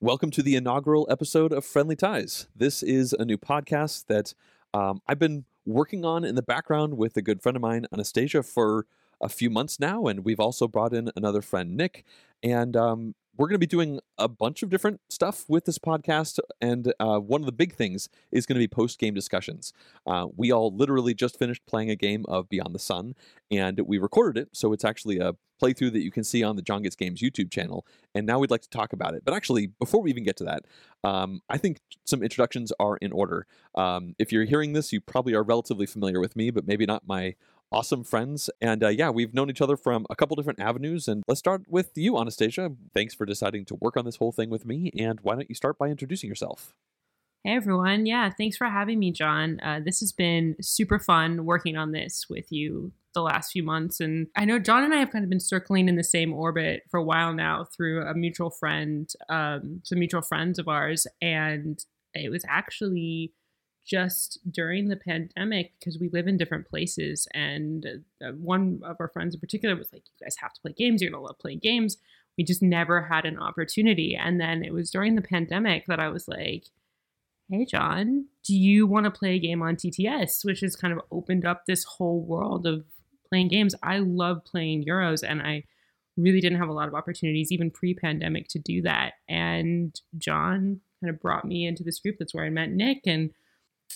Welcome to the inaugural episode of Friendly Ties. This is a new podcast that um, I've been working on in the background with a good friend of mine, Anastasia, for a few months now. And we've also brought in another friend, Nick. And um, we're going to be doing a bunch of different stuff with this podcast. And uh, one of the big things is going to be post game discussions. Uh, we all literally just finished playing a game of Beyond the Sun, and we recorded it. So it's actually a playthrough that you can see on the John Gets Games YouTube channel. And now we'd like to talk about it. But actually, before we even get to that, um, I think some introductions are in order. Um, if you're hearing this, you probably are relatively familiar with me, but maybe not my awesome friends. And uh, yeah, we've known each other from a couple different avenues. And let's start with you, Anastasia. Thanks for deciding to work on this whole thing with me. And why don't you start by introducing yourself? Hey everyone. Yeah, thanks for having me, John. Uh, this has been super fun working on this with you the last few months. And I know John and I have kind of been circling in the same orbit for a while now through a mutual friend, um, some mutual friends of ours. And it was actually just during the pandemic because we live in different places. And uh, one of our friends in particular was like, You guys have to play games. You're going to love playing games. We just never had an opportunity. And then it was during the pandemic that I was like, Hey, John, do you want to play a game on TTS? Which has kind of opened up this whole world of playing games. I love playing Euros and I really didn't have a lot of opportunities, even pre pandemic, to do that. And John kind of brought me into this group. That's where I met Nick. And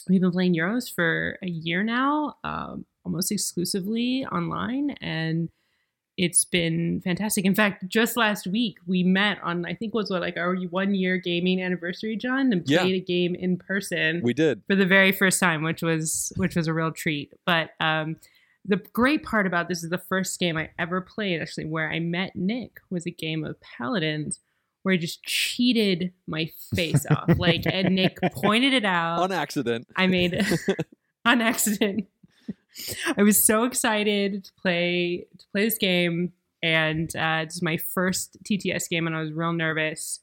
we've been playing Euros for a year now, um, almost exclusively online, and it's been fantastic. In fact, just last week we met on I think was what like our one year gaming anniversary, John, and played yeah. a game in person. We did for the very first time, which was which was a real treat. But um, the great part about this is the first game I ever played, actually, where I met Nick was a game of Paladins where I just cheated my face off. Like, and Nick pointed it out on accident. I made it on accident. I was so excited to play to play this game, and uh, this is my first TTS game, and I was real nervous.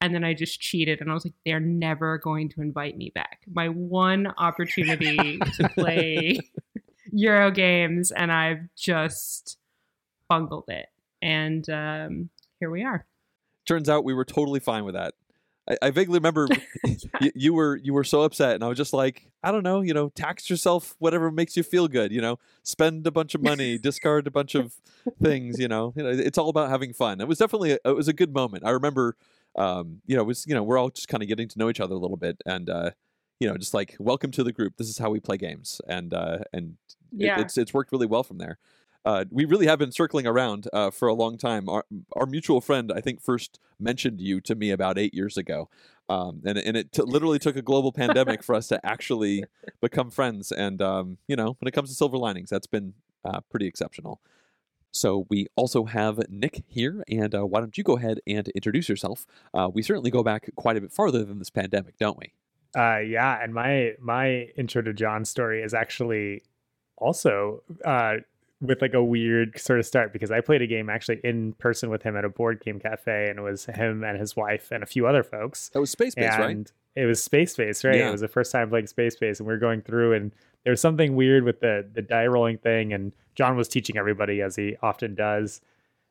And then I just cheated, and I was like, "They're never going to invite me back." My one opportunity to play Euro games, and I've just bungled it. And um, here we are. Turns out we were totally fine with that. I, I vaguely remember you, you, were you were so upset, and I was just like, I don't know, you know, tax yourself, whatever makes you feel good, you know, spend a bunch of money, discard a bunch of things, you know, you know, it's all about having fun. It was definitely a, it was a good moment. I remember, um, you know, it was you know we're all just kind of getting to know each other a little bit, and uh, you know, just like welcome to the group. This is how we play games, and uh, and yeah. it, it's it's worked really well from there uh, we really have been circling around uh, for a long time. Our, our mutual friend, I think, first mentioned you to me about eight years ago. Um, and, and it t- literally took a global pandemic for us to actually become friends. And, um, you know, when it comes to silver linings, that's been uh, pretty exceptional. So we also have Nick here, and uh, why don't you go ahead and introduce yourself? Uh, we certainly go back quite a bit farther than this pandemic, don't we? Uh, yeah, and my my intro to John's story is actually also uh, with like a weird sort of start because I played a game actually in person with him at a board game cafe, and it was him and his wife and a few other folks. That was Space Base, right? It was Space Base, right? Yeah. It was the first time playing Space Base, and we were going through, and there was something weird with the the die rolling thing, and John was teaching everybody as he often does,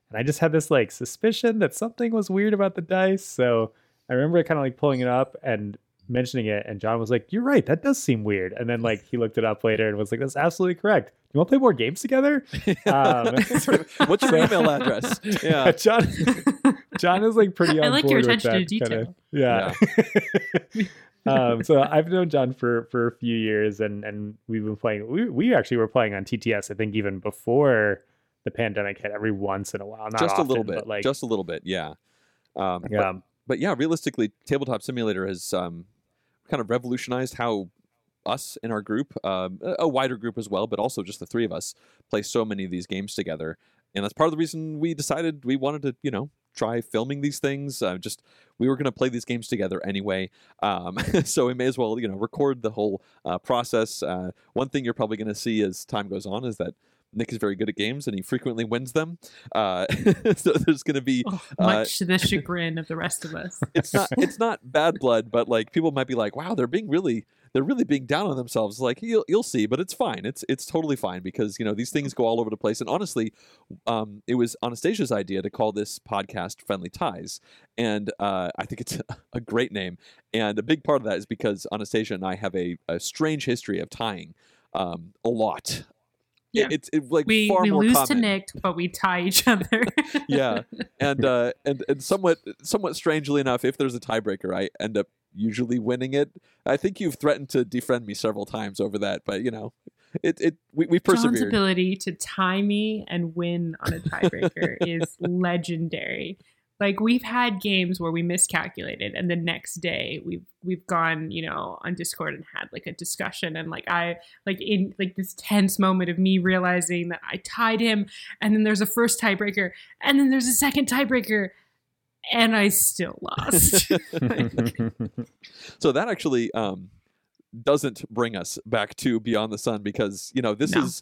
and I just had this like suspicion that something was weird about the dice, so I remember kind of like pulling it up and mentioning it, and John was like, "You're right, that does seem weird." And then like he looked it up later and was like, "That's absolutely correct." You want to play more games together? Um, What's your email address? Yeah, John. John is like pretty. I like your attention to detail. Kinda, yeah. yeah. um, so I've known John for for a few years, and and we've been playing. We we actually were playing on TTS. I think even before the pandemic hit. Every once in a while, not just often, a little bit, like just a little bit. Yeah. Um, yeah. But, but yeah, realistically, Tabletop Simulator has um, kind of revolutionized how us in our group, um, a wider group as well, but also just the three of us play so many of these games together. And that's part of the reason we decided we wanted to, you know, try filming these things. Uh, just we were going to play these games together anyway, um, so we may as well, you know, record the whole uh, process. Uh, one thing you're probably going to see as time goes on is that Nick is very good at games and he frequently wins them. Uh, so there's going to be oh, much uh, to the chagrin of the rest of us. It's not it's not bad blood, but like people might be like, "Wow, they're being really they're really being down on themselves. Like you'll you'll see, but it's fine. It's it's totally fine because you know these things go all over the place. And honestly, um, it was Anastasia's idea to call this podcast "Friendly Ties," and uh, I think it's a great name. And a big part of that is because Anastasia and I have a, a strange history of tying um, a lot. Yeah. it's it, like we, far we more lose common. to Nick, but we tie each other. yeah, and uh, and and somewhat somewhat strangely enough, if there's a tiebreaker, I end up usually winning it. I think you've threatened to defriend me several times over that, but you know, it it we, we persevered. John's ability to tie me and win on a tiebreaker is legendary. Like we've had games where we miscalculated, and the next day we've we've gone, you know, on Discord and had like a discussion, and like I like in like this tense moment of me realizing that I tied him, and then there's a first tiebreaker, and then there's a second tiebreaker, and I still lost. so that actually um, doesn't bring us back to Beyond the Sun because you know this no. is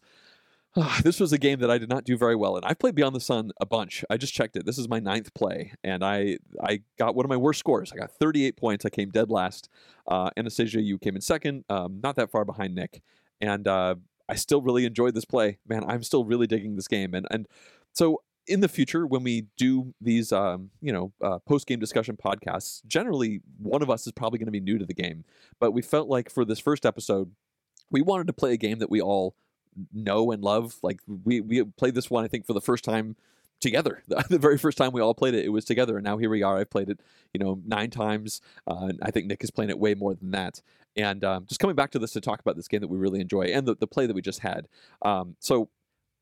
uh, this was a game that I did not do very well in. I've played Beyond the Sun a bunch. I just checked it. This is my ninth play, and I I got one of my worst scores. I got 38 points. I came dead last. Uh, Anastasia, you came in second, um, not that far behind Nick, and uh, I still really enjoyed this play. Man, I'm still really digging this game, and and so in the future when we do these um, you know uh, post game discussion podcasts generally one of us is probably going to be new to the game but we felt like for this first episode we wanted to play a game that we all know and love like we we played this one i think for the first time together. The very first time we all played it it was together and now here we are. I've played it you know nine times uh, and i think nick is playing it way more than that. And um, just coming back to this to talk about this game that we really enjoy and the, the play that we just had. Um, so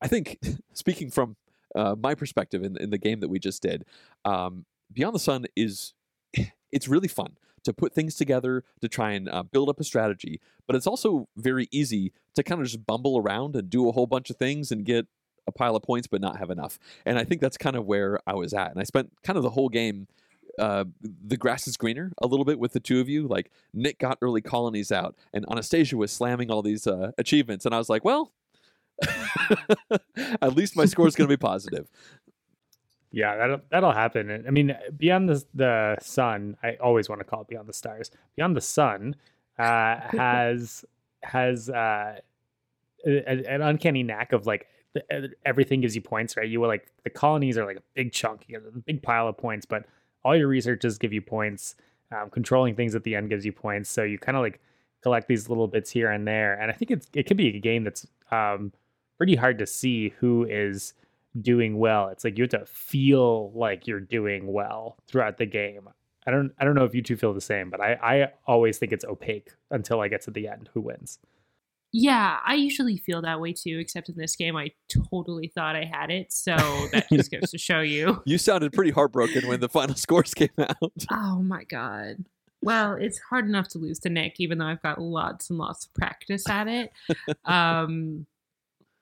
i think speaking from uh, my perspective in, in the game that we just did, um, Beyond the Sun is it's really fun to put things together to try and uh, build up a strategy, but it's also very easy to kind of just bumble around and do a whole bunch of things and get a pile of points but not have enough. And I think that's kind of where I was at. And I spent kind of the whole game uh, the grass is greener a little bit with the two of you. Like Nick got early colonies out, and Anastasia was slamming all these uh, achievements, and I was like, "Well, At least my score is going to be positive. Yeah, that'll that'll happen. I mean, beyond the the sun, I always want to call it beyond the stars. Beyond the sun uh, has has uh, an uncanny knack of like everything gives you points, right? You were like the colonies are like a big chunk, you get a big pile of points, but all your researches give you points. Um, controlling things at the end gives you points, so you kind of like collect these little bits here and there. And I think it's it could be a game that's um, pretty hard to see who is doing well. It's like you have to feel like you're doing well throughout the game. I don't I don't know if you two feel the same, but I, I always think it's opaque until I get to the end who wins. Yeah, I usually feel that way too, except in this game I totally thought I had it. So that just goes to show you. You sounded pretty heartbroken when the final scores came out. Oh my god. Well, it's hard enough to lose to Nick, even though I've got lots and lots of practice at it. Um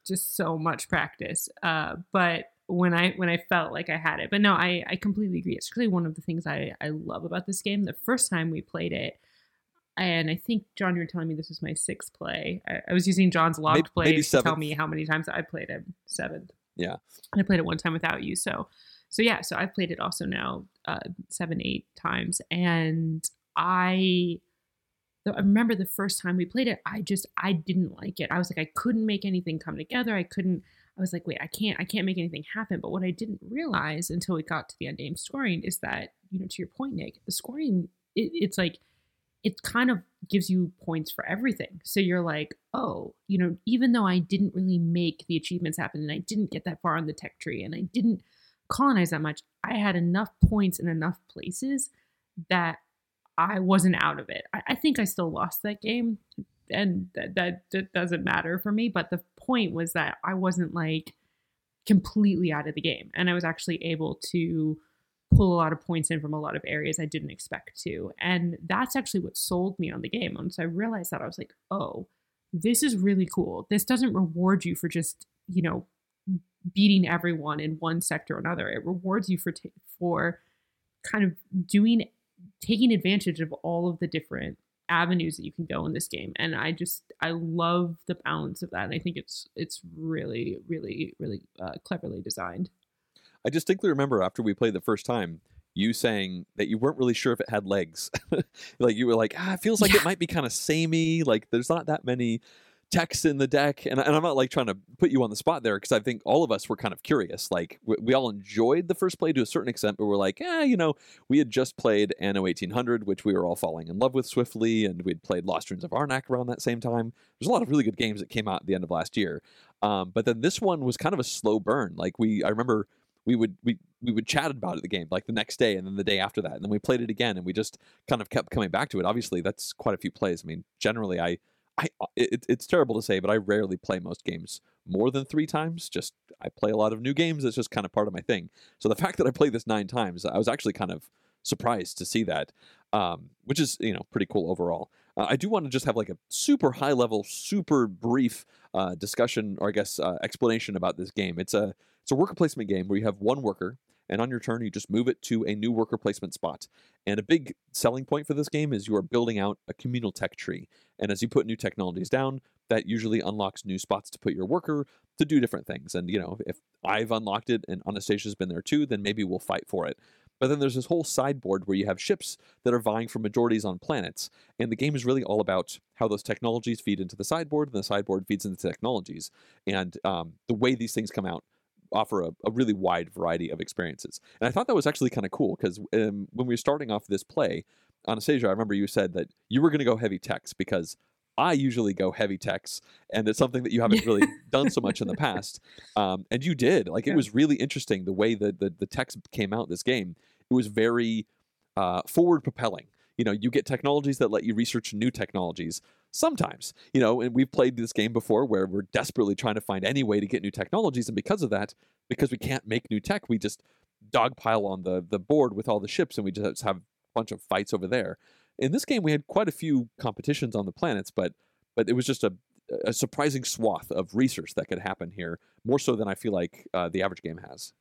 just so much practice. Uh, but when I when I felt like I had it, but no, I I completely agree. It's really one of the things I I love about this game. The first time we played it, and I think John, you were telling me this was my sixth play. I, I was using John's logged maybe, plays maybe to tell me how many times I played it. Seventh. Yeah, and I played it one time without you. So, so yeah. So I've played it also now uh, seven, eight times, and I I remember the first time we played it, I just I didn't like it. I was like I couldn't make anything come together. I couldn't. I was like, wait, I can't I can't make anything happen. But what I didn't realize until we got to the end game scoring is that you know to your point, Nick, the scoring it, it's like it kind of gives you points for everything. So you're like, oh, you know, even though I didn't really make the achievements happen and I didn't get that far on the tech tree and I didn't colonize that much, I had enough points in enough places that I wasn't out of it. I, I think I still lost that game, and that, that, doesn't matter for me. But the point was that I wasn't like completely out of the game, and I was actually able to pull a lot of points in from a lot of areas I didn't expect to. And that's actually what sold me on the game. Once I realized that, I was like, oh, this is really cool. This doesn't reward you for just, you know, beating everyone in one sector or another. It rewards you for t- for kind of doing taking advantage of all of the different avenues that you can go in this game. And i just i love the balance of that. And i think it's it's really really really uh, cleverly designed. I distinctly remember after we played the first time you saying that you weren't really sure if it had legs. Like you were like ah it feels like Yeah. it might be kind of samey. Like there's not that many text in the deck and, and i'm not like trying to put you on the spot there because i think all of us were kind of curious like we, we all enjoyed the first play to a certain extent but we're like yeah you know we had just played anno 1800 which we were all falling in love with swiftly and we'd played lost ruins of arnak around that same time. There's a lot of really good games that came out at the end of last year um, but then this one was kind of a slow burn like we i remember we would we we would chat about it the game like the next day and then the day after that and then we played it again and we just kind of kept coming back to it. Obviously that's quite a few plays. I mean generally i I it, it's terrible to say, but I rarely play most games more than three times. Just I play a lot of new games. It's just kind of part of my thing. So the fact that I played this nine times, I was actually kind of surprised to see that, um, which is you know pretty cool overall. Uh, I do want to just have like a super high level, super brief uh, discussion or I guess uh, explanation about this game. It's a it's a worker placement game where you have one worker and on your turn you just move it to a new worker placement spot. And a big selling point for this game is you are building out a communal tech tree. And as you put new technologies down, that usually unlocks new spots to put your worker to do different things. And you know, if I've unlocked it and Anastasia's been there too, then maybe we'll fight for it. But then there's this whole sideboard where you have ships that are vying for majorities on planets. And the game is really all about how those technologies feed into the sideboard, and the sideboard feeds into the technologies. And um, the way these things come out offer a, a, really wide variety of experiences. And I thought that was actually kind of cool because um, when we were starting off this play, Anastasia, I remember you said that you were going to go heavy text because I usually go heavy text, and it's something that you haven't really done so much in the past. Um, and you did. Like, it was really interesting the way that the, the text came out this game. It was very uh, forward propelling. You know, you get technologies that let you research new technologies sometimes, you know, and we've played this game before where we're desperately trying to find any way to get new technologies. And because of that, because we can't make new tech, we just dogpile on the, the board with all the ships and we just have a bunch of fights over there. In this game, we had quite a few competitions on the planets, but but it was just a, a surprising swath of research that could happen here, more so than I feel like uh, the average game has.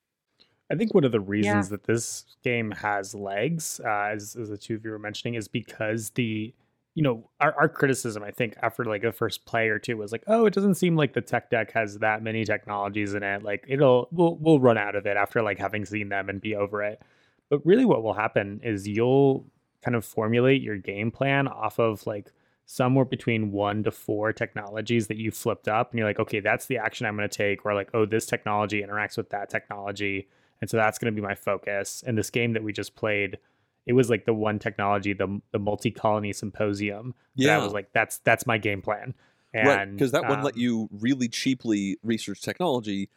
I think one of the reasons that this game has legs, uh, as, as the two of you were mentioning, is because the you know our, our criticism i think after like the first play or two was like oh it doesn't seem like the tech deck has that many technologies in it like it'll we'll, we'll run out of it after like having seen them and be over it. But really what will happen is you'll kind of formulate your game plan off of like somewhere between one to four technologies that you flipped up and you're like okay that's the action i'm going to take or like oh this technology interacts with that technology and so that's going to be my focus. And this game that we just played it was like the one technology the the multi colony symposium that I was like that's that's my game plan and right, because that one let um, you really cheaply research technology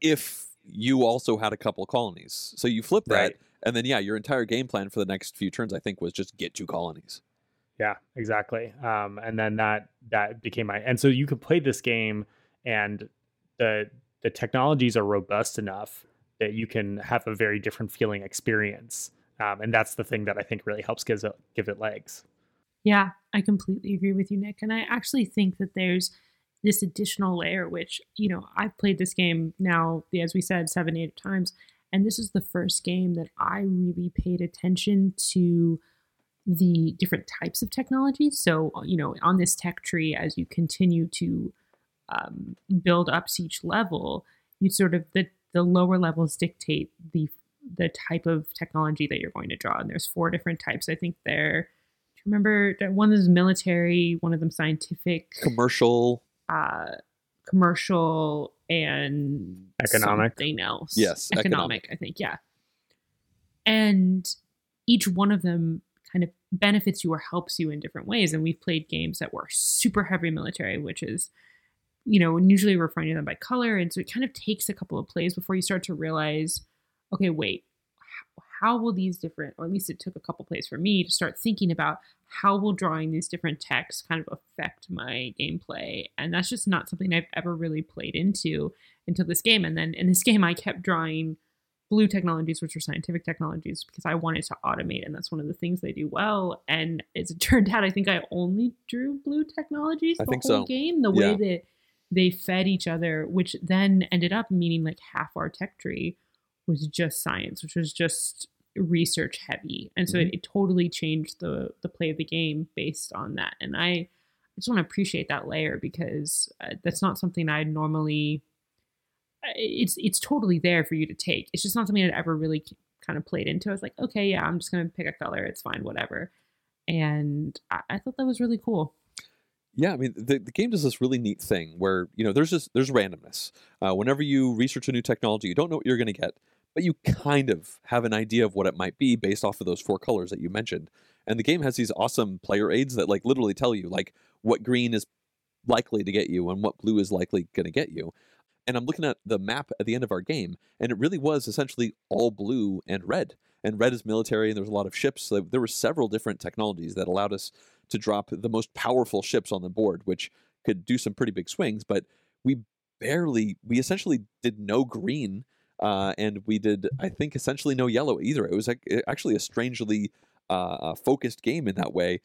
if you also had a couple colonies. So you flip that, Right. and then yeah, your entire game plan for the next few turns, I think, was just get two colonies. Yeah, exactly. Um, and then that that became my and so you could play this game, and the the technologies are robust enough that you can have a very different feeling experience. Um, and that's the thing that I think really helps give it give it legs. Yeah, I completely agree with you, Nick. And I actually think that there's this additional layer, which, you know, I've played this game now, as we said, seven, eight times. And this is the first game that I really paid attention to the different types of technology. So, you know, on this tech tree, as you continue to um, build up each level, you sort of, the, the lower levels dictate the the type of technology that you're going to draw. And there's four different types. I think they're remember that one is military, one of them scientific, Commercial, uh, commercial, and Economic. Something else. Yes, economic, economic. I think. Yeah, and each one of them kind of benefits you or helps you in different ways. And we've played games that were super heavy military, which is you know, and usually we're finding them by color. And so it kind of takes a couple of plays before you start to realize, okay, wait, how, how will these different, or at least it took a couple plays for me to start thinking about how will drawing these different texts kind of affect my gameplay. And that's just not something I've ever really played into until this game. And then in this game, I kept drawing blue technologies, which are scientific technologies, because I wanted to automate, and that's one of the things they do well. And as it turned out, I think I only drew blue technologies I the think whole so. game. The Yeah. way that they fed each other, which then ended up meaning like half our tech tree was just science, which was just research heavy. And so Mhm. it, it totally changed the the play of the game based on that. And i I just want to appreciate that layer because uh, that's not something i normally uh, it's it's totally there for you to take. It's just not something i'd ever really kind of played into. I was like okay yeah i'm just gonna pick a color. It's fine whatever. And i, I thought that was really cool Yeah, I mean, the, the game does this really neat thing where you know there's just there's randomness. Uh, whenever you research a new technology, you don't know what you're going to get, but you kind of have an idea of what it might be based off of those four colors that you mentioned. And the game has these awesome player aids that like literally tell you like what green is likely to get you and what blue is likely going to get you. And I'm looking at the map at the end of our game, and it really was essentially all blue and red. And red is military, and there was a lot of ships. So there were several different technologies that allowed us to drop the most powerful ships on the board, which could do some pretty big swings. But we barely, we essentially did no green, uh, and we did, I think, essentially no yellow either. It was ac- actually a strangely uh, focused game in that way.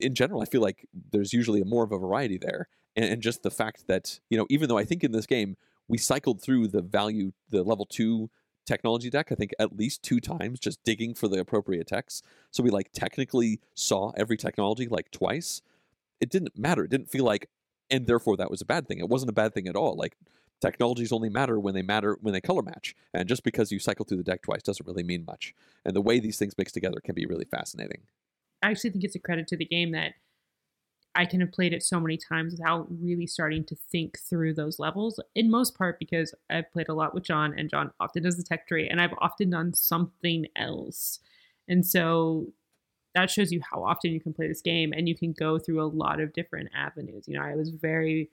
In general, I feel like there's usually a more of a variety there, and, and just the fact that you know, even though I think in this game we cycled through the value, the level two technology deck, I think at least two times, just digging for the appropriate techs. So we like technically saw every technology like twice. It didn't matter. It didn't feel like, and therefore that was a bad thing. It wasn't a bad thing at all. Like technologies only matter when they matter when they color match, and just because you cycle through the deck twice doesn't really mean much. And the way these things mix together can be really fascinating. I actually think it's a credit to the game that I can have played it so many times without really starting to think through those levels. In most part, because I've played a lot with John, and John often does the tech tree, and I've often done something else. And so that shows you how often you can play this game, and you can go through a lot of different avenues. You know, I was very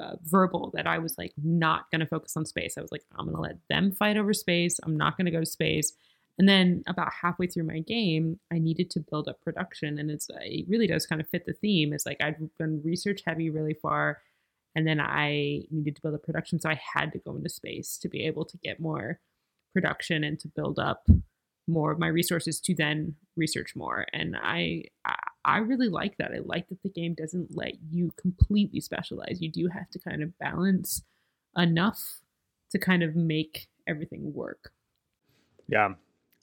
uh, verbal that I was like not going to focus on space. I was like, I'm going to let them fight over space. I'm not going to go to space. And then about halfway through my game, I needed to build up production, and it's uh, it really does kind of fit the theme. It's like I'd been research heavy really far, and then I needed to build up production, so I had to go into space to be able to get more production and to build up more of my resources to then research more. And I, I really like that. I like that the game doesn't let you completely specialize. You do have to kind of balance enough to kind of make everything work. Yeah.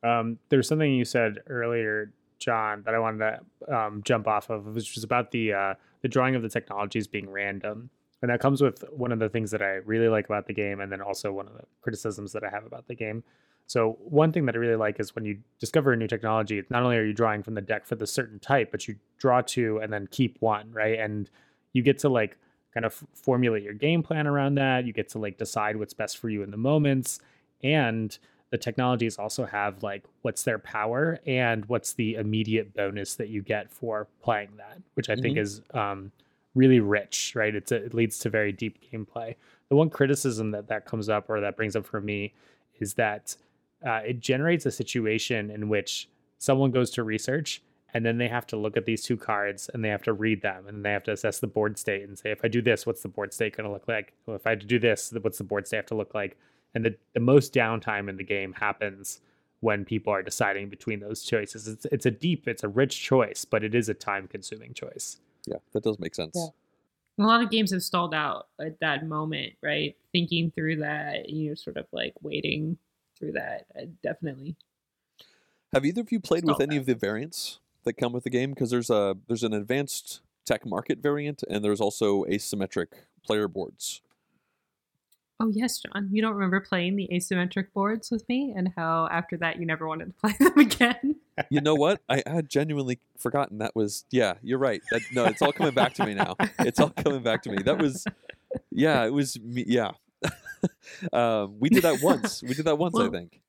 Um, there's something you said earlier, John, that I wanted to um, jump off of, which was about the uh, the drawing of the technologies being random, and that comes with one of the things that I really like about the game, and then also one of the criticisms that I have about the game. So one thing that I really like is when you discover a new technology, not only are you drawing from the deck for the certain type, but you draw two and then keep one, right? And you get to like kind of formulate your game plan around that. You get to like decide what's best for you in the moments, and the technologies also have like what's their power and what's the immediate bonus that you get for playing that, which I think Mhm. is um, really rich, right? It's a, it leads to very deep gameplay. The one criticism that that comes up or that brings up for me is that uh, it generates a situation in which someone goes to research and then they have to look at these two cards and they have to read them and they have to assess the board state and say if i do this what's the board state going to look like well, if i had to do this what's the board state have to look like and the, the most downtime in the game happens when people are deciding between those choices it's, it's a deep it's a rich choice but it is a time consuming choice Yeah, that does make sense. A lot of games have stalled out at that moment, right? Thinking through that, you know, sort of like waiting through that. Uh, definitely. Have either of you played with any of the variants that come with the game? Because there's a there's an advanced tech market variant, and there's also asymmetric player boards. Oh yes, John. You don't remember playing the asymmetric boards with me, and how after that you never wanted to play them again. You know what? I had genuinely forgotten that was. Yeah, you're right. That, no, it's all coming back to me now. It's all coming back to me. That was. Yeah, it was. me Yeah, um, we did that once. We did that once, I think.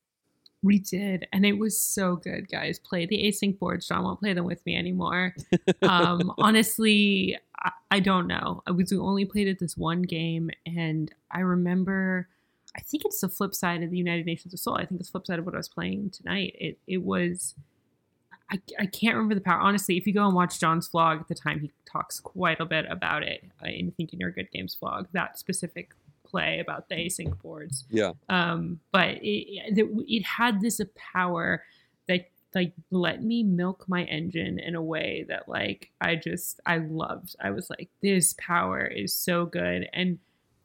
We did, and it was so good, guys. Play the async boards. John won't play them with me anymore. Um, honestly, I, I don't know. I was we only played it this one game, and I remember. I think it's the flip side of the United Nations of Sol. I think it's the flip side of what I was playing tonight. It it was. I, I can't remember the power. Honestly, if you go and watch John's vlog at the time, he talks quite a bit about it uh, in Thinking You're Good Games vlog. That specific play about the async boards Yeah, um but it, it it had this power that like let me milk my engine in a way that like i just i loved i was like this power is so good and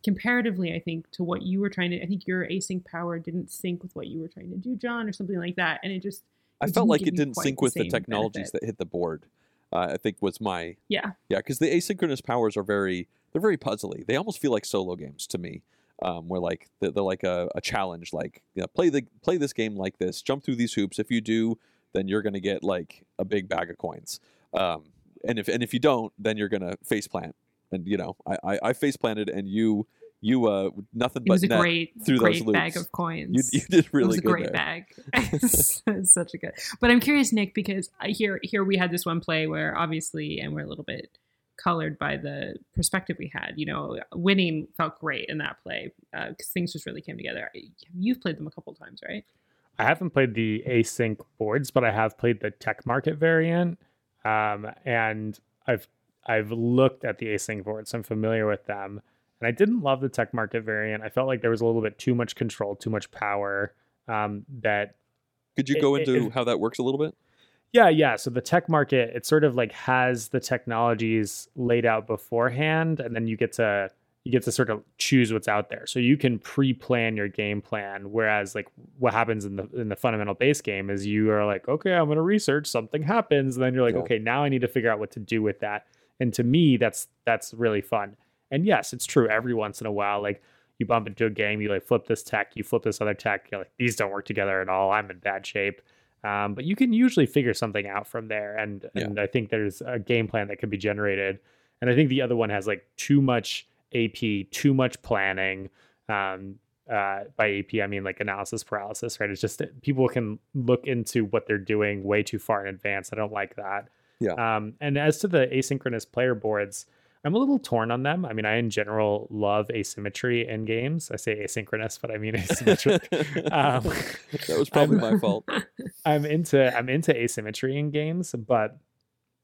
comparatively, I think to what you were trying to, I think your async power didn't sync with what you were trying to do, John, or something like that, and it just. I felt like it didn't sync with the technologies benefit. that hit the board. Uh, I think was my yeah yeah because the asynchronous powers are very they're very puzzly. They almost feel like solo games to me, um, where like they're, they're like a, a, challenge. Like you know, play the play this game like this, jump through these hoops. If you do, then you're gonna get like a big bag of coins. Um, and if and if you don't, then you're gonna face plant. And you know, I I, I face planted, and you you uh nothing was a great through great those loops. bag of coins. You, you did really it was a great there. bag. it's, it's such a good. But I'm curious, Nick, because here here we had this one play where obviously, and we're a little bit colored by the perspective we had. You know, winning felt great in that play because uh, things just really came together. You've played them a couple times, right? I haven't played the async boards, but I have played the tech market variant, um, and I've I've looked at the async boards. So I'm familiar with them, and I didn't love the tech market variant. I felt like there was a little bit too much control, too much power. Um, that could you go it, into it, how that works a little bit? Yeah, yeah. So the tech market, it sort of like has the technologies laid out beforehand, and then you get to you get to sort of choose what's out there. So you can pre-plan your game plan. Whereas like what happens in the in the fundamental base game is you are like, okay, I'm gonna research, something happens, and then you're like, yeah. okay, now I need to figure out what to do with that. And to me, that's that's really fun. And yes, it's true. Every once in a while, like you bump into a game, you like flip this tech, you flip this other tech, you're like, these don't work together at all. I'm in bad shape. Um, but you can usually figure something out from there, and yeah. and I think there's a game plan that can be generated. And I think the other one has like too much AP, too much planning. Um, uh, by AP, I mean like analysis paralysis, right? It's just people can look into what they're doing way too far in advance. I don't like that. Yeah. Um, and as to the asynchronous player boards, I'm a little torn on them. I mean, I in general love asymmetry in games. I say asynchronous, but I mean asymmetric. um, that was probably I'm, my fault. I'm into I'm into asymmetry in games, but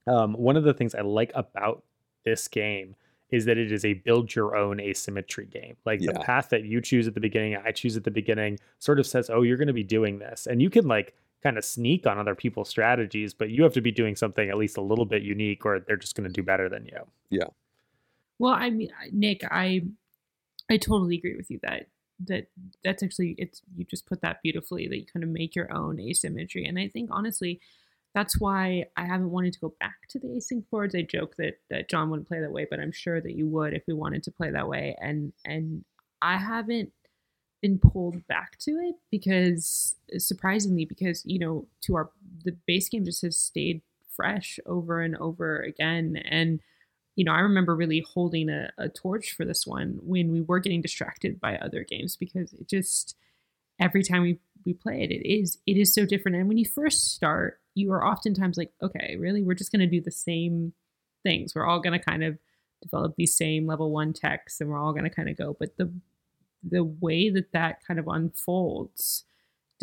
um, one of the things I like about this game is that it is a build your own asymmetry game. Like yeah. the path that you choose at the beginning, I choose at the beginning, sort of says, "Oh, you're going to be doing this," and you can like kind of sneak on other people's strategies, but you have to be doing something at least a little bit unique, or they're just going to do better than you. Yeah. Well, I mean, Nick, I I totally agree with you that that that's actually it's you just put that beautifully that you kind of make your own asymmetry, and I think honestly, that's why I haven't wanted to go back to the async boards. I joke that that John wouldn't play that way, but I'm sure that you would if we wanted to play that way, and and I haven't been pulled back to it because surprisingly because you know to our the base game just has stayed fresh over and over again. And you know, I remember really holding a, a torch for this one when we were getting distracted by other games because it just every time we we play it, it is it is so different. And when you first start, you are oftentimes like, okay, really, we're just going to do the same things. We're all going to kind of develop these same level one techs, and we're all going to kind of go. But the the way that that kind of unfolds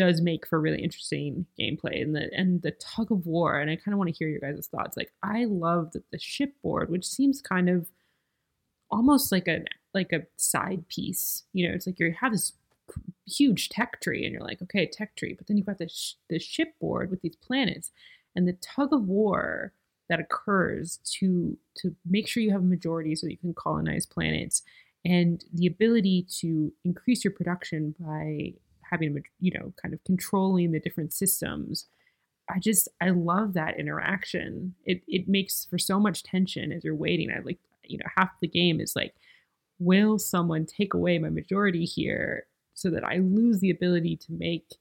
does make for really interesting gameplay and the and the tug of war and i kind of want to hear your guys' thoughts. Like i love that the shipboard which seems kind of almost like a like a side piece you know it's like you have this huge tech tree and you're like okay tech tree but then you've got this this shipboard with these planets and the tug of war that occurs to to make sure you have a majority so you can colonize planets and the ability to increase your production by having you know kind of controlling the different systems i just i love that interaction. It it makes for so much tension as you're waiting. I like you know half the game is like will someone take away my majority here so that i lose the ability to make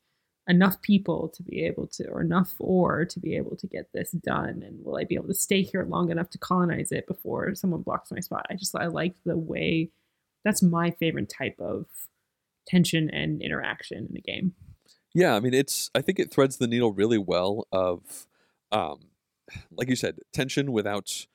enough people to be able to or enough ore to be able to get this done? And will i be able to stay here long enough to colonize it before someone blocks my spot? I just i like the way that's my favorite type of tension and interaction in a game. Yeah, I mean, it's. I think it threads the needle really well of, um, like you said, tension without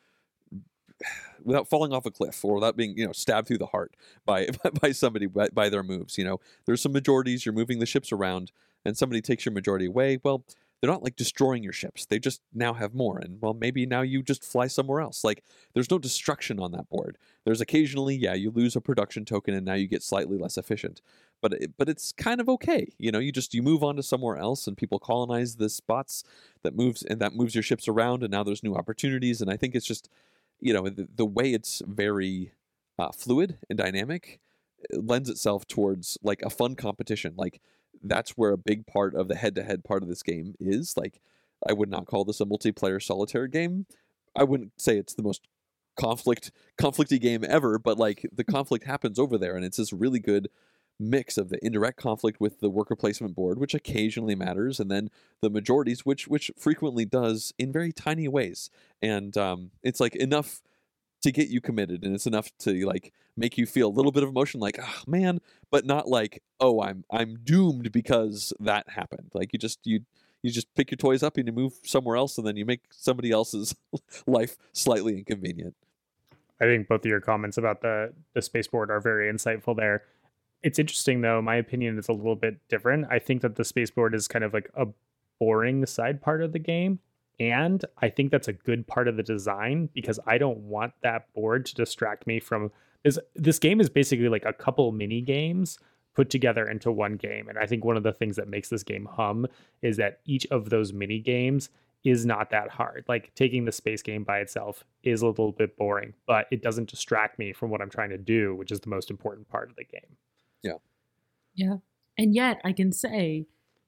without falling off a cliff or without being you know stabbed through the heart by by somebody by, by their moves. You know, there's some majorities. You're moving the ships around, and somebody takes your majority away. Well, they're not like destroying your ships. They just now have more. And well, maybe now you just fly somewhere else. Like there's no destruction on that board. There's occasionally, yeah, you lose a production token and now you get slightly less efficient. But it, but it's kind of okay. You know, you just you move on to somewhere else and people colonize the spots that moves and that moves your ships around and now there's new opportunities. And I think it's just, you know, the, the way it's very uh, fluid and dynamic lends itself towards like a fun competition. Like that's where a big part of the head-to-head part of this game is. Like I would not call this a multiplayer solitaire game. I wouldn't say it's the most conflict conflicty game ever, but like the conflict happens over there, and it's this really good mix of the indirect conflict with the worker placement board, which occasionally matters, and then the majorities, which which frequently does in very tiny ways, and um, it's like enough to get you committed, and it's enough to like make you feel a little bit of emotion, like oh man, but not like oh I'm I'm doomed because that happened. Like you just you you just pick your toys up and you move somewhere else, and then you make somebody else's life slightly inconvenient. I think both of your comments about the the spaceport are very insightful there. It's interesting though. My opinion is a little bit different. I think that the spaceport is kind of like a boring side part of the game, and I think that's a good part of the design because I don't want that board to distract me from this. This game is basically like a couple mini games put together into one game. And I think one of the things that makes this game hum is that each of those mini games is not that hard. Like taking the space game by itself is a little bit boring, but it doesn't distract me from what I'm trying to do, which is the most important part of the game. Yeah. Yeah. And yet I can say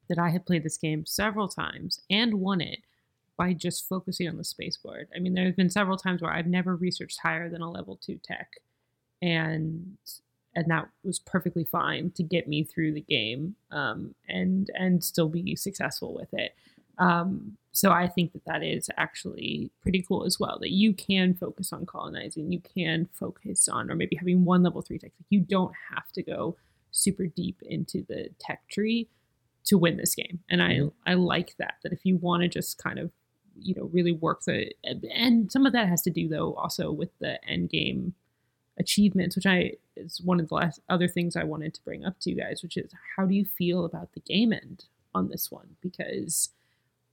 that I have played this game several times and won it by just focusing on the spaceport. I mean, there have been several times where I've never researched higher than a level two tech. And and that was perfectly fine to get me through the game um, and and still be successful with it. Um, so I think that that is actually pretty cool as well. That you can focus on colonizing, you can focus on, or maybe having one level three tech. Like You don't have to go super deep into the tech tree to win this game, and mm-hmm. I I like that. That if you want to just kind of you know really work the and some of that has to do though also with the end game achievements, which I is one of the last other things I wanted to bring up to you guys, which is how do you feel about the game end on this one? Because,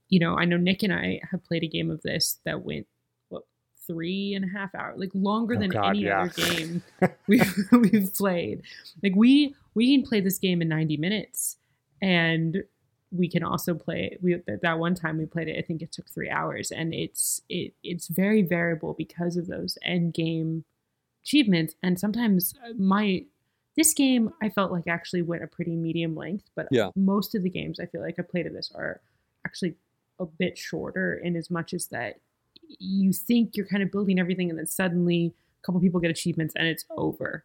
you know, I know Nick and I have played a game of this that went what three and a half hours, like longer oh than God, any yeah. other game we've we've played. Like we we can play this game in 90 minutes and we can also play we that one time we played it i think it took three hours and it's it it's very variable because of those end game achievements and sometimes uh, my this game I felt like actually went a pretty medium length, but yeah. most of the games I feel like I played of this are actually a bit shorter in as much as that you think you're kind of building everything and then suddenly a couple people get achievements and it's over.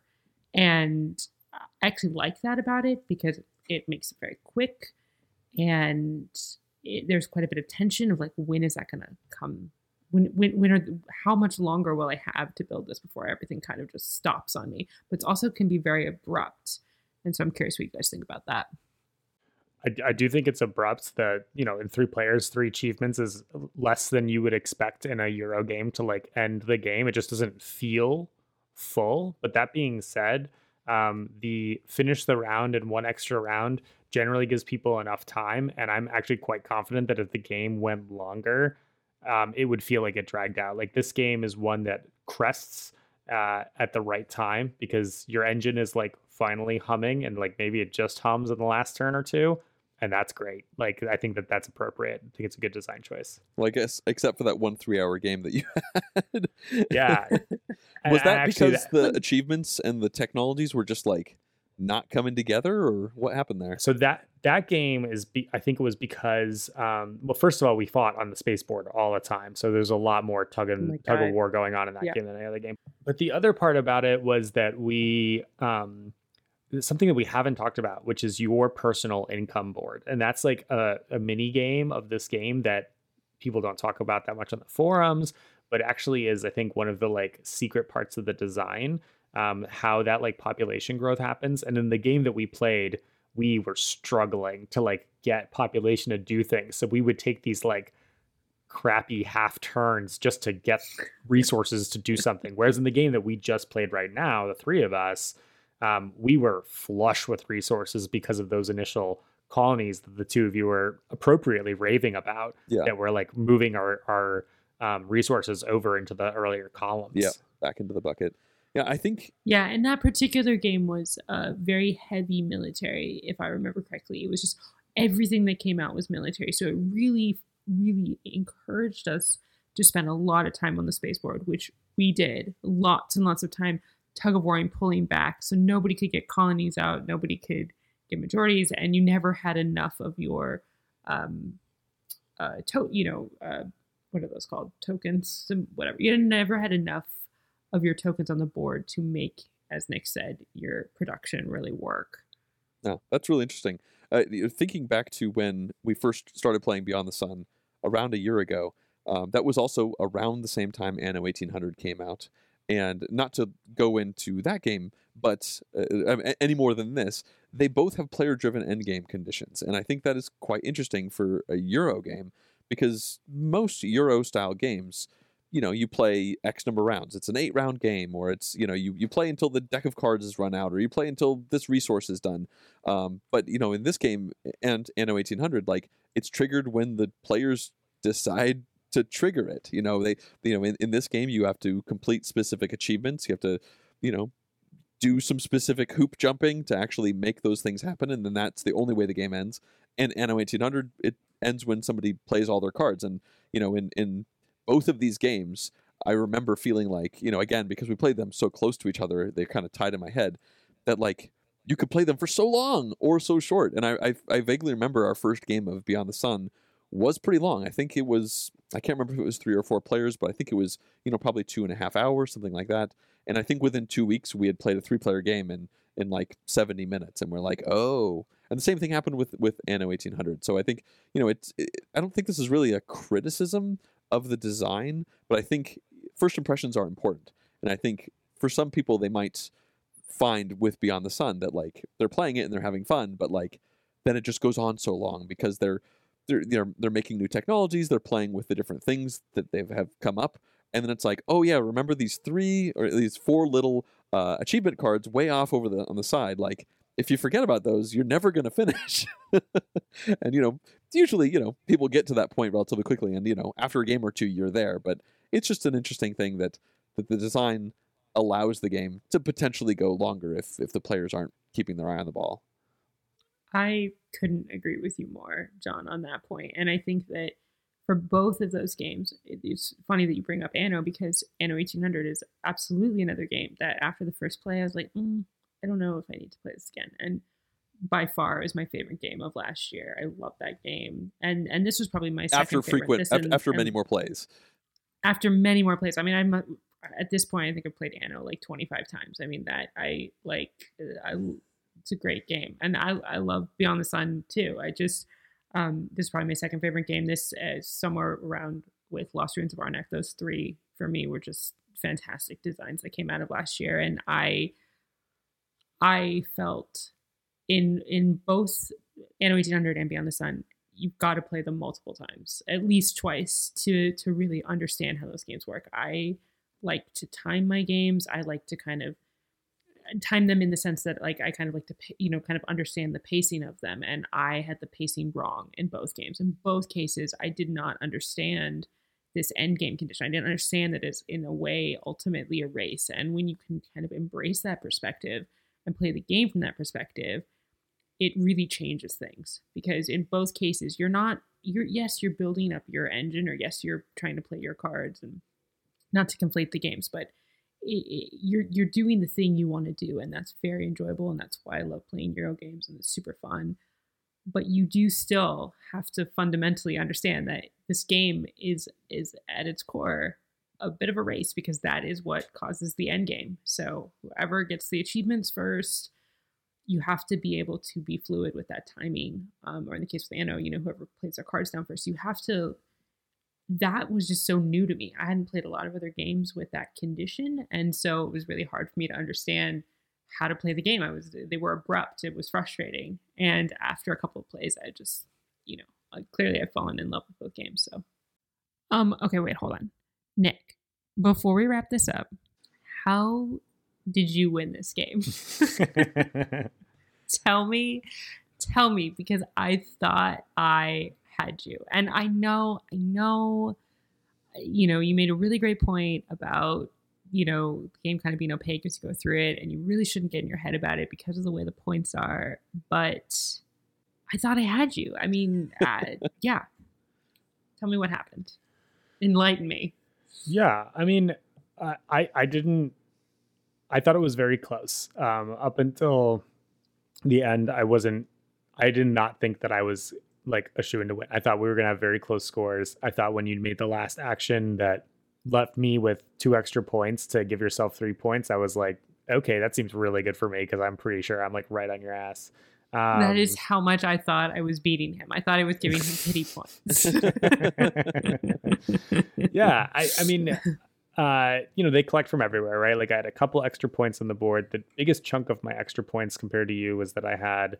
And I actually like that about it because it makes it very quick and it, there's quite a bit of tension of like when is that going to come when when when are how much longer will I have to build this before everything kind of just stops on me? But it also can be very abrupt, and so I'm curious what you guys think about that. I, I do think it's abrupt that you know in three players, three achievements is less than you would expect in a Euro game to like end the game. It just doesn't feel full. But that being said, um, the finish the round and one extra round generally gives people enough time, and I'm actually quite confident that if the game went longer um, it would feel like it dragged out. Like this game is one that crests uh, at the right time because your engine is like finally humming and like maybe it just hums in the last turn or two. And that's great. Like I think that that's appropriate. I think it's a good design choice. Well, I guess except for that one three-hour game that you had. yeah. Was that because that, the achievements and the technologies were just like not coming together or what happened there? So that that game is be, i think it was because um, well first of all we fought on the spaceport all the time so there's a lot more tug and oh tug of war going on in that yeah. game than any other game. But the other part about it was that we um, something that we haven't talked about which is your personal income board and that's like a, a mini game of this game that people don't talk about that much on the forums but actually is i think one of the like secret parts of the design um, how that like population growth happens. And in the game that we played, we were struggling to like get population to do things. So we would take these like crappy half turns just to get resources to do something. Whereas in the game that we just played right now, the three of us, um, we were flush with resources because of those initial colonies that the two of you were appropriately raving about. Yeah. That were like moving our our um, resources over into the earlier columns. Yeah, back into the bucket. Yeah, I think. Yeah, and that particular game was uh, very heavy military, if I remember correctly. It was just everything that came out was military. So it really, really encouraged us to spend a lot of time on the spaceport, which we did. Lots and lots of time tug of warring pulling back. So nobody could get colonies out, nobody could get majorities, and you never had enough of your, um, uh, to- you know, uh, what are those called? Tokens, whatever. You never had enough of your tokens on the board to make, as Nick said, your production really work. No, that's really interesting. Uh, thinking back to when we first started playing Beyond the Sun around a year ago, um, that was also around the same time Anno 1800 came out. And not to go into that game, but uh, any more than this, they both have player driven endgame conditions. And I think that is quite interesting for a Euro game because most Euro style games, you know, you play X number of rounds. It's an eight round game, or it's, you know, you, you play until the deck of cards is run out, or you play until this resource is done. Um, but, you know, in this game and Anno 1800, like, it's triggered when the players decide to trigger it. You know, they you know in, in this game you have to complete specific achievements. You have to, you know, do some specific hoop jumping to actually make those things happen, and then that's the only way the game ends. And Anno 1800 it ends when somebody plays all their cards, and you know in in both of these games. I remember feeling like, you know, again, because we played them so close to each other, they're kind of tied in my head, that like you could play them for so long or so short. And I, I, I vaguely remember our first game of Beyond the Sun was pretty long. I think it was I can't remember if it was three or four players, but I think it was you know probably two and a half hours, something like that. And I think within two weeks we had played a three player game in in like 70 minutes, and we're like, oh. And the same thing happened with with Anno 1800. So I think you know it's it, I don't think this is really a criticism of the design, but I think first impressions are important, and I think for some people they might find with Beyond the Sun that like they're playing it and they're having fun, but like then it just goes on so long because they're they're they're they're making new technologies. They're playing with the different things that they have come up, and then it's like, oh yeah, remember these three or these four little uh, achievement cards way off over the on the side. Like if you forget about those, you're never going to finish. and you know, usually you know people get to that point relatively quickly, and you know after a game or two, you're there. But it's just an interesting thing that that the design allows the game to potentially go longer if if the players aren't keeping their eye on the ball. I couldn't agree with you more, John, on that point. And I think that for both of those games, it's funny that you bring up Anno because Anno 1800 is absolutely another game that after the first play, I was like, mm, I don't know if I need to play this again. And by far is my favorite game of last year. I love that game, and and this was probably my after frequent after, and, after, many more plays. After many more plays, I mean, I'm at this point. I think I've played Anno like 25 times. I mean, that I like. I it's a great game, and I I love Beyond the Sun too. I just um, this is probably my second favorite game. This is somewhere around with Lost Ruins of Arnak. Those three for me were just fantastic designs that came out of last year, and I I felt in in both Anno 1800 and Beyond the Sun, you've got to play them multiple times, at least twice, to to really understand how those games work. I like to time my games. I like to kind of time them in the sense that like I kind of like to you know kind of understand the pacing of them and I had the pacing wrong in both games. In both cases I did not understand this end game condition. I didn't understand that it's in a way ultimately a race. And when you can kind of embrace that perspective and play the game from that perspective, it really changes things because in both cases you're not you're yes you're building up your engine or yes you're trying to play your cards and not to conflate the games but you're you're doing the thing you want to do and that's very enjoyable and that's why I love playing Euro games and it's super fun. But you do still have to fundamentally understand that this game is is at its core a bit of a race because that is what causes the end game. So whoever gets the achievements first, you have to be able to be fluid with that timing. Um, or in the case of Anno, you know, whoever plays their cards down first, you have to that was just so new to me. I hadn't played a lot of other games with that condition, and so it was really hard for me to understand how to play the game. I was they were abrupt. It was frustrating, and after a couple of plays, I just you know clearly I've fallen in love with both games. So, um, okay, wait, hold on, Nick. Before we wrap this up, how did you win this game? tell me, tell me, because I thought I had you. And I know, I know, you know, you made a really great point about, you know, the game kind of being opaque as you go through it, and you really shouldn't get in your head about it because of the way the points are. But I thought I had you. I mean, uh, yeah. Tell me what happened. Enlighten me. Yeah, I mean, I I didn't I thought it was very close. Um, up until the end, I wasn't. I did not think that I was like a shoe in to win. I thought we were gonna have very close scores. I thought when you made the last action that left me with two extra points to give yourself three points, I was like, okay, that seems really good for me because I'm pretty sure I'm like right on your ass. Um, that is um, how much I thought I was beating him. I thought I was giving him pity points. yeah, I, I mean, uh, you know, they collect from everywhere, right? Like I had a couple extra points on the board. The biggest chunk of my extra points compared to you was that I had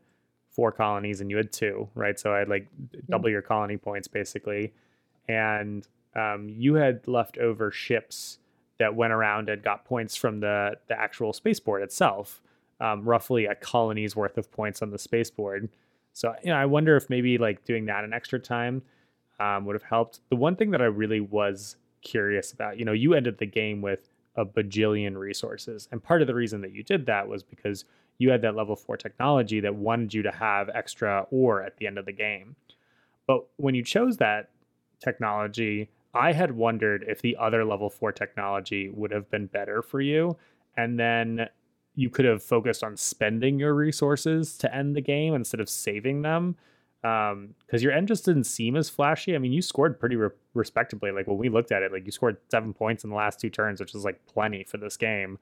four colonies and you had two, right? So I had like double your colony points basically. And um, you had leftover ships that went around and got points from the the actual spaceport itself um, roughly a colony's worth of points on the spaceport. So you know, I wonder if maybe like doing that an extra time um, would have helped. The one thing that I really was curious about, you know, you ended the game with a bajillion resources, and part of the reason that you did that was because you had that level four technology that wanted you to have extra ore at the end of the game. But when you chose that technology, I had wondered if the other level four technology would have been better for you. And then you could have focused on spending your resources to end the game instead of saving them because um, your end just didn't seem as flashy. I mean, you scored pretty re- respectably. Like when we looked at it, like you scored seven points in the last two turns, which is like plenty for this game.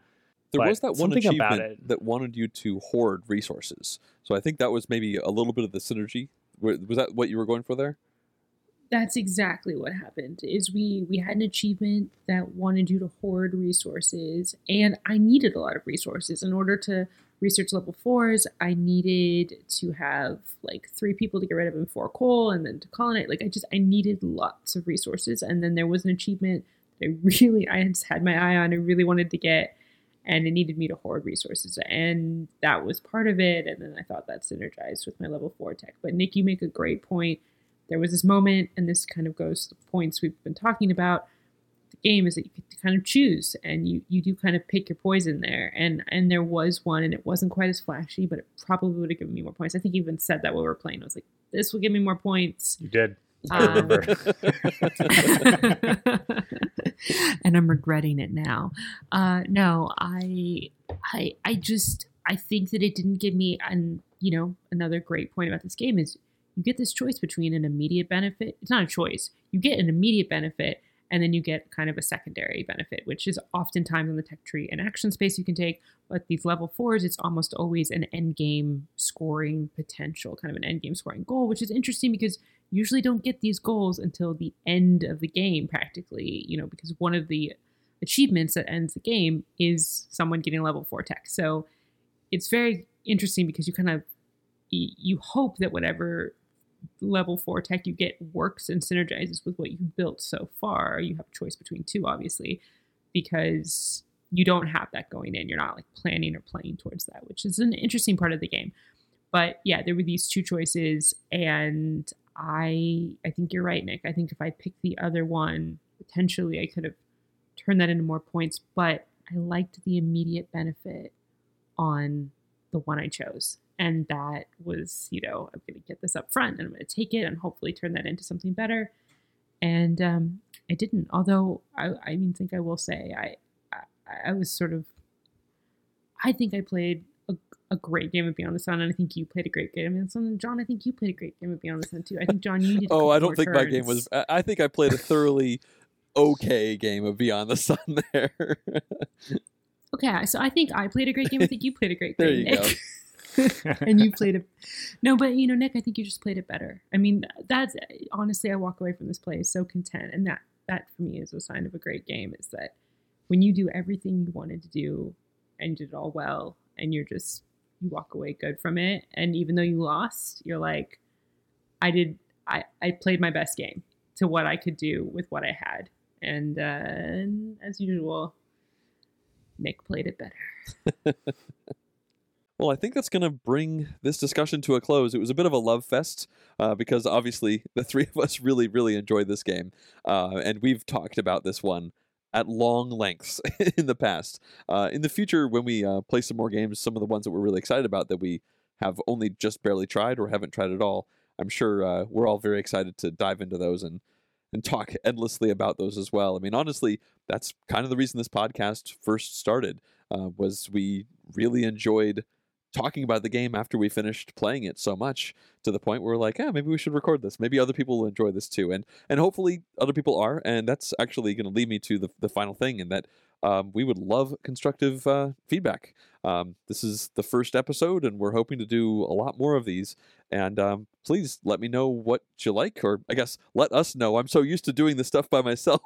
There but was that one achievement that wanted you to hoard resources. So I think that was maybe a little bit of the synergy. Was that what you were going for there? That's exactly what happened is we we had an achievement that wanted you to hoard resources and i needed a lot of resources. In order to research level fours i needed to have like three people to get rid of in four coal and then to colonize like i just i needed lots of resources. And then there was an achievement that i really i just had my eye on i really wanted to get and it needed me to hoard resources. And that was part of it and then i thought that synergized with my level four tech. But nick you make a great point there was this moment, and this kind of goes to the points we've been talking about. The game is that you get to kind of choose, and you you do kind of pick your poison there. And and there was one, and it wasn't quite as flashy, but it probably would have given me more points. I think you even said that while we were playing. I was like, this will give me more points. You did. Um, and I'm regretting it now. Uh, no, I, I, I just I think that it didn't give me and you know another great point about this game is you get this choice between an immediate benefit. It's not a choice. You get an immediate benefit and then you get kind of a secondary benefit, which is oftentimes in the tech tree an action space you can take. But these level fours, it's almost always an end game scoring potential, kind of an end game scoring goal, which is interesting because you usually don't get these goals until the end of the game, practically, you know, because one of the achievements that ends the game is someone getting level four tech. So it's very interesting because you kind of you hope that whatever level four tech you get works and synergizes with what you've built so far. You have a choice between two, obviously, because you don't have that going in. You're not like planning or playing towards that, which is an interesting part of the game. But yeah, there were these two choices, and I I think you're right, Nick. I think if I picked the other one, potentially I could have turned that into more points. But I liked the immediate benefit on the one I chose and that was you know i'm going to get this up front and i'm going to take it and hopefully turn that into something better. And um, i didn't although i i mean think i will say i i, I was sort of i think i played a, a, great game of beyond the sun and i think you played a great game of beyond the sun. And john i think you played a great game of beyond the sun too. I think john you did oh i don't think turns. my game was i think i played a thoroughly okay game of beyond the sun there. Okay so i think i played a great game. I think you played a great game. there you Nick. go and you played it. No, but you know, Nick, I think you just played it better. I mean, that's honestly, I walk away from this play so content, and that that for me is a sign of a great game. Is that when you do everything you wanted to do and did it all well, and you're just you walk away good from it, and even though you lost, you're like, I did, I I played my best game to what I could do with what I had, and, uh, as usual, Nick played it better. Well, I think that's going to bring this discussion to a close. It was a bit of a love fest uh, because obviously the three of us really, really enjoyed this game. Uh, and we've talked about this one at long lengths in the past. Uh, in the future, when we uh, play some more games, some of the ones that we're really excited about that we have only just barely tried or haven't tried at all, I'm sure uh, we're all very excited to dive into those and and talk endlessly about those as well. I mean, honestly, that's kind of the reason this podcast first started. uh, was we really enjoyed talking about the game after we finished playing it so much to the point where we're like, yeah, maybe we should record this. Maybe other people will enjoy this too, and and hopefully other people are. And that's actually going to lead me to the the final thing, in that um, we would love constructive uh, feedback. Um, this is the first episode, and we're hoping to do a lot more of these. And um, please let me know what you like, or I guess let us know. I'm so used to doing this stuff by myself,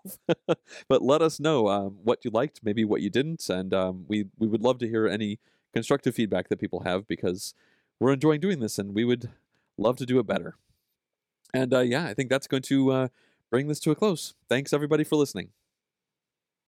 but let us know um, what you liked, maybe what you didn't, and um, we we would love to hear any constructive feedback that people have because we're enjoying doing this, and we would love to do it better. And uh, yeah, I think that's going to uh, bring this to a close. Thanks everybody for listening.